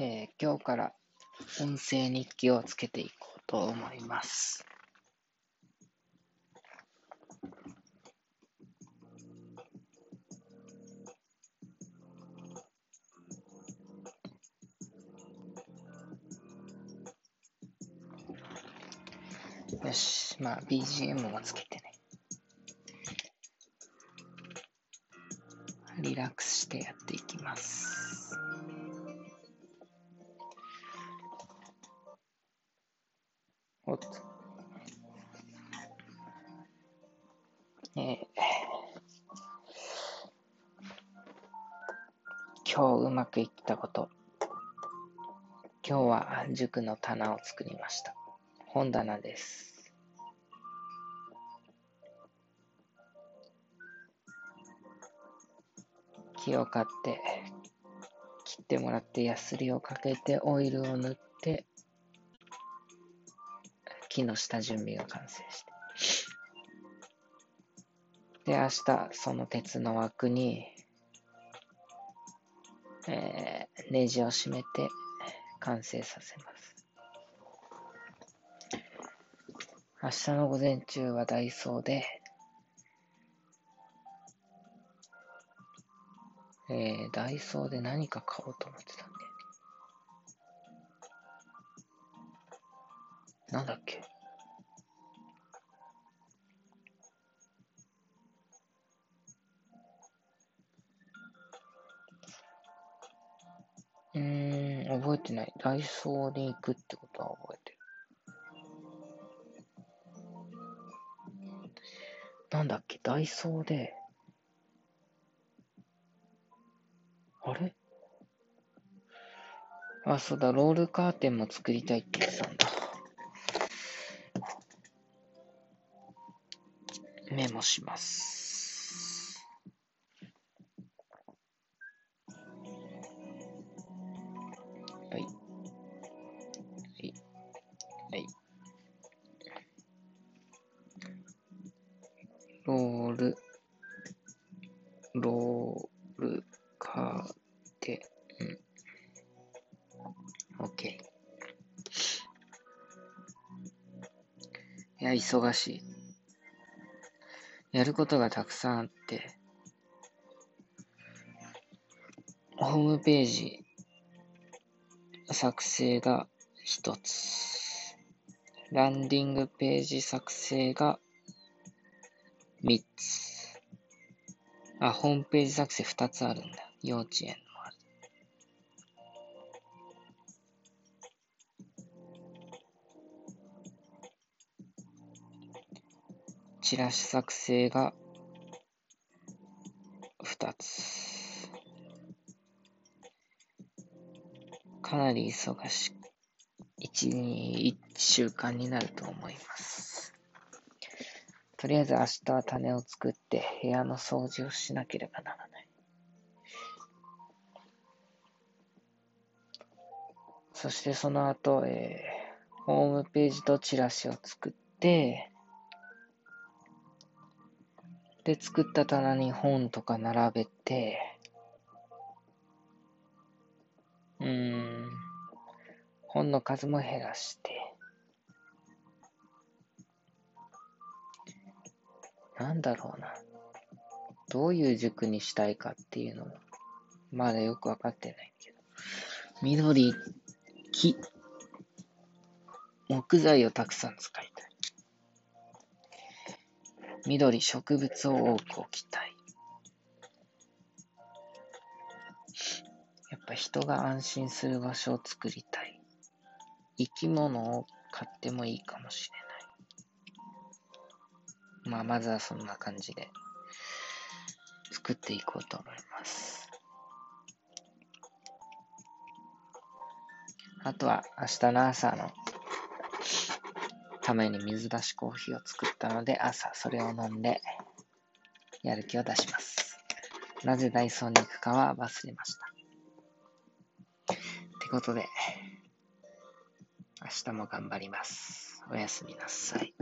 えー今日から音声日記をつけていこうと思います。よし、まあ BGM もつけてね。リラックスしてやっていきます。おっと。えー今日うまくいったこと。今日は塾の棚を作りました。本棚です。木を買って、切ってもらって、ヤスリをかけて、オイルを塗って、木の下準備が完成して。で、明日、その鉄の枠に、えーネジを締めて完成させます。明日の午前中はダイソーで、えーダイソーで何か買おうと思ってたんで。なんだっけ？うん、覚えてない。ダイソーに行くってことは覚えてる。なんだっけ？ダイソーで、あれ？あ、そうだ、ロールカーテンも作りたいって言ってたんだ。メモします。はい。ロール、ロールカーテン。OK。いや、忙しい。やることがたくさんあって、ホームページ作成が一つ、ランディングページ作成が三つ、あ、ホームページ作成二つあるんだ。幼稚園のある。チラシ作成が2つ。かなり忙しい。1、1週間になると思います。とりあえず明日は種を作って部屋の掃除をしなければならない。そしてその後、えー、ホームページとチラシを作って、で、作った棚に本とか並べて、本の数も減らして、なんだろうな。どういう塾にしたいかっていうのも、まだよくわかってないけど。緑、木、木材をたくさん使いたい。緑、植物を多く置きたい。やっぱ人が安心する場所を作りたい。生き物を飼ってもいいかもしれない。まあ、まずはそんな感じで作っていこうと思います。あとは明日の朝のために水出しコーヒーを作ったので、朝それを飲んで、やる気を出します。なぜダイソーに行くかは忘れました。ってことで、明日も頑張ります。おやすみなさい。